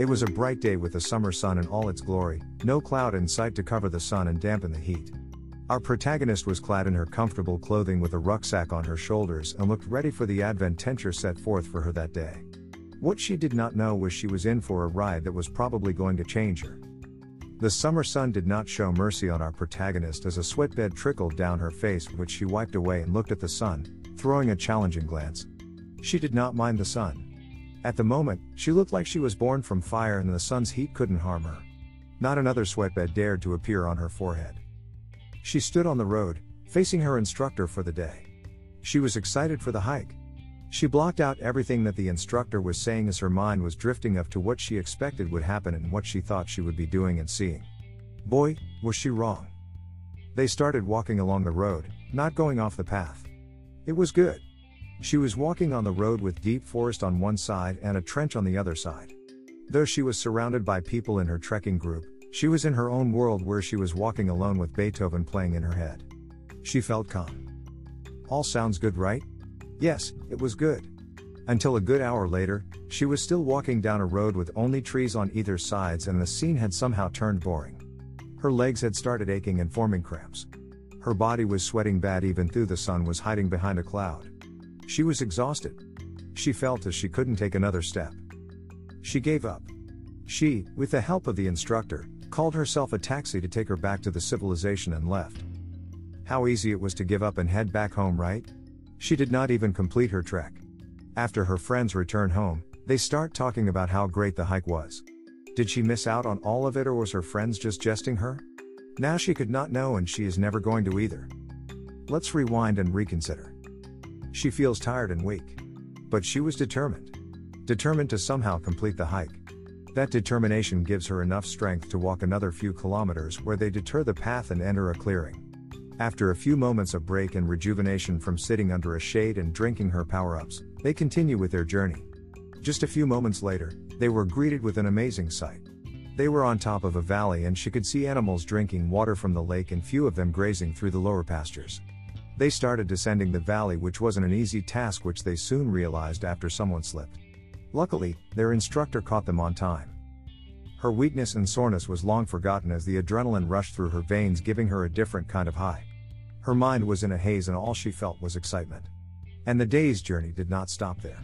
It was a bright day with the summer sun in all its glory, no cloud in sight to cover the sun and dampen the heat. Our protagonist was clad in her comfortable clothing with a rucksack on her shoulders and looked ready for the adventure set forth for her that day. What she did not know was she was in for a ride that was probably going to change her. The summer sun did not show mercy on our protagonist as a sweatbed trickled down her face, which she wiped away and looked at the sun, throwing a challenging glance. She did not mind the sun. At the moment, she looked like she was born from fire and the sun's heat couldn't harm her. Not another sweatbed dared to appear on her forehead. She stood on the road, facing her instructor for the day. She was excited for the hike. She blocked out everything that the instructor was saying as her mind was drifting up to what she expected would happen and what she thought she would be doing and seeing. Boy, was she wrong. They started walking along the road, not going off the path. It was good. She was walking on the road with deep forest on one side and a trench on the other side. Though she was surrounded by people in her trekking group, she was in her own world where she was walking alone with Beethoven playing in her head. She felt calm. All sounds good, right? Yes, it was good. Until a good hour later, she was still walking down a road with only trees on either sides and the scene had somehow turned boring. Her legs had started aching and forming cramps. Her body was sweating bad even though the sun was hiding behind a cloud. She was exhausted. She felt as she couldn't take another step. She gave up. She, with the help of the instructor, called herself a taxi to take her back to the civilization and left. How easy it was to give up and head back home, right? She did not even complete her trek. After her friends return home, they start talking about how great the hike was. Did she miss out on all of it or was her friends just jesting her? Now she could not know and she is never going to either. Let's rewind and reconsider. She feels tired and weak. But she was determined. Determined to somehow complete the hike. That determination gives her enough strength to walk another few kilometers where they deter the path and enter a clearing. After a few moments of break and rejuvenation from sitting under a shade and drinking her power ups, they continue with their journey. Just a few moments later, they were greeted with an amazing sight. They were on top of a valley and she could see animals drinking water from the lake and few of them grazing through the lower pastures. They started descending the valley, which wasn't an easy task, which they soon realized after someone slipped. Luckily, their instructor caught them on time. Her weakness and soreness was long forgotten as the adrenaline rushed through her veins, giving her a different kind of high. Her mind was in a haze, and all she felt was excitement. And the day's journey did not stop there.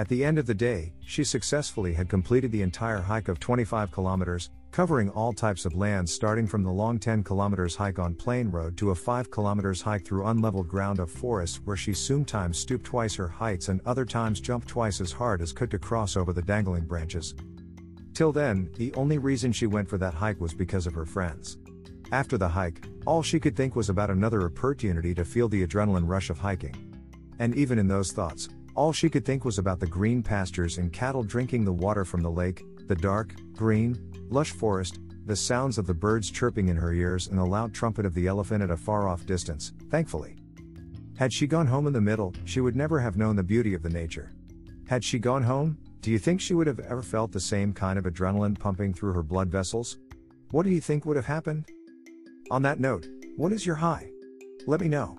At the end of the day, she successfully had completed the entire hike of 25 kilometers, covering all types of lands starting from the long 10 kilometers hike on plain road to a 5 kilometers hike through unleveled ground of forests where she sometimes stooped twice her heights and other times jumped twice as hard as could to cross over the dangling branches. Till then, the only reason she went for that hike was because of her friends. After the hike, all she could think was about another opportunity to feel the adrenaline rush of hiking. And even in those thoughts, all she could think was about the green pastures and cattle drinking the water from the lake, the dark, green, lush forest, the sounds of the birds chirping in her ears, and the loud trumpet of the elephant at a far off distance, thankfully. Had she gone home in the middle, she would never have known the beauty of the nature. Had she gone home, do you think she would have ever felt the same kind of adrenaline pumping through her blood vessels? What do you think would have happened? On that note, what is your high? Let me know.